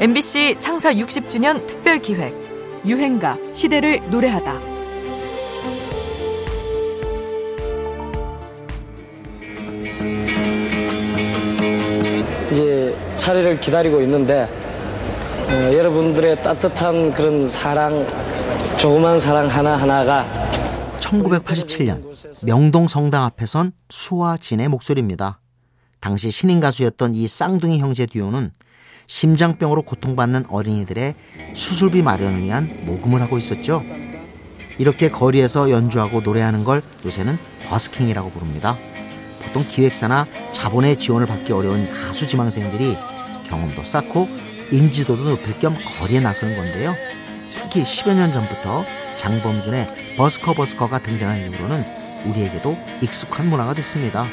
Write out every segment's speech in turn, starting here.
MBC 창사 60주년 특별 기획 유행가 시대를 노래하다. 이제 차례를 기다리고 있는데 어, 여러분들의 따뜻한 그런 사랑, 조그만 사랑 하나 하나가 1987년 명동 성당 앞에선 수와 진의 목소리입니다. 당시 신인 가수였던 이 쌍둥이 형제 듀오는 심장병으로 고통받는 어린이들의 수술비 마련을 위한 모금을 하고 있었죠. 이렇게 거리에서 연주하고 노래하는 걸 요새는 버스킹이라고 부릅니다. 보통 기획사나 자본의 지원을 받기 어려운 가수 지망생들이 경험도 쌓고 인지도도 높일 겸 거리에 나서는 건데요. 특히 10여 년 전부터 장범준의 버스커 버스커가 등장한 이후로는 우리에게도 익숙한 문화가 됐습니다.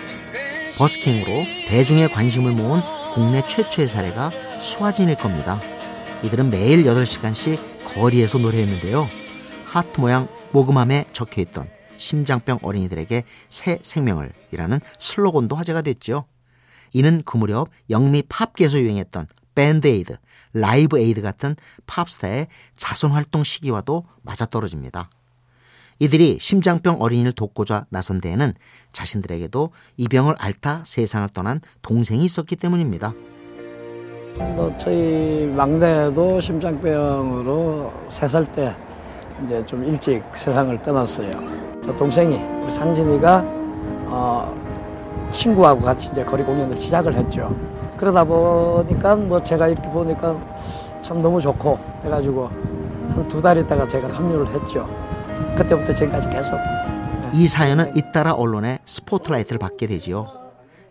버스킹으로 대중의 관심을 모은 국내 최초의 사례가 수와진일 겁니다. 이들은 매일 8시간씩 거리에서 노래했는데요. 하트 모양 모금함에 적혀있던 심장병 어린이들에게 새 생명을 이라는 슬로건도 화제가 됐죠. 이는 그 무렵 영미 팝계에서 유행했던 밴드에이드, 라이브 에이드 같은 팝스타의 자선 활동 시기와도 맞아떨어집니다. 이들이 심장병 어린이를 돕고자 나선 데에는 자신들에게도 이 병을 앓다 세상을 떠난 동생이 있었기 때문입니다. 뭐 저희 막내도 심장병으로 세 살 때 이제 좀 일찍 세상을 떠났어요. 저 동생이 우리 상진이가 어, 친구하고 같이 이제 거리 공연을 시작을 했죠. 그러다 보니까 뭐 제가 이렇게 보니까 참 너무 좋고 해가지고 한 두 달 있다가 제가 합류를 했죠. 그때부터 지금까지 계속. 이 사연은 잇따라 언론에 스포트라이트를 받게 되지요.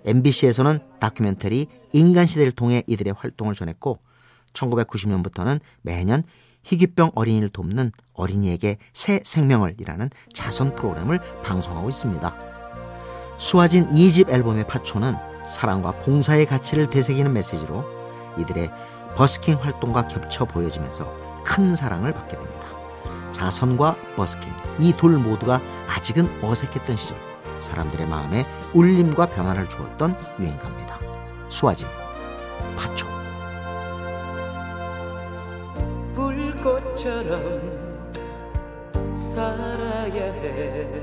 MBC에서는 다큐멘터리 인간시대를 통해 이들의 활동을 전했고 1990년부터는 매년 희귀병 어린이를 돕는 어린이에게 새 생명을 이라는 자선 프로그램을 방송하고 있습니다. 수화진 2집 앨범의 파초는 사랑과 봉사의 가치를 되새기는 메시지로 이들의 버스킹 활동과 겹쳐 보여지면서 큰 사랑을 받게 됩니다. 자선과 버스킹 이 둘 모두가 아직은 어색했던 시절 사람들의 마음에 울림과 변화를 주었던 유행가입니다. 수화진 파초 불꽃처럼 살아야 해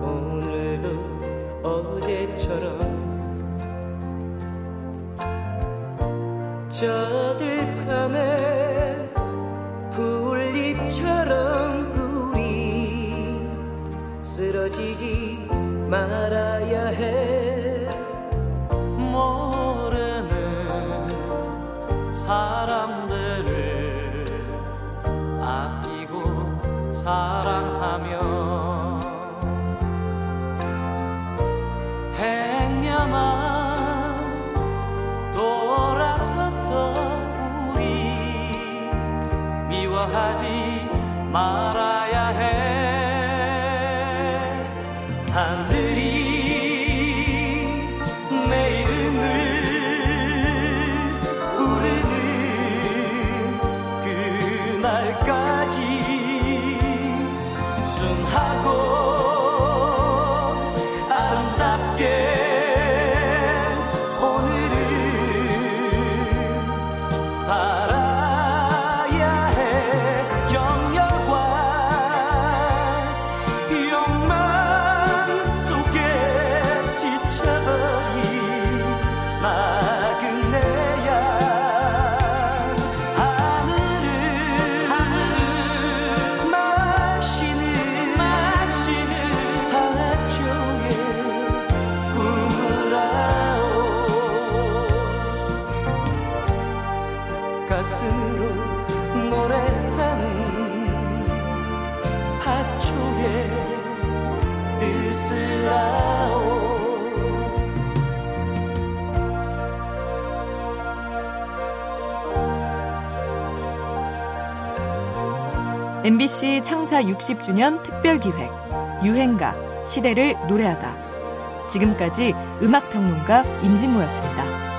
오늘도 어제처럼 저 들 판에 쓰러지지 말아야 해. 모르는 사람들을 아끼고 사랑하며 행여나 돌아서서 우리 미워하지 말아야 가슴으로 노래하는 하초의 뜻을 아오 MBC 창사 60주년 특별 기획 유행가 시대를 노래하다. 지금까지 음악 평론가 임진모였습니다.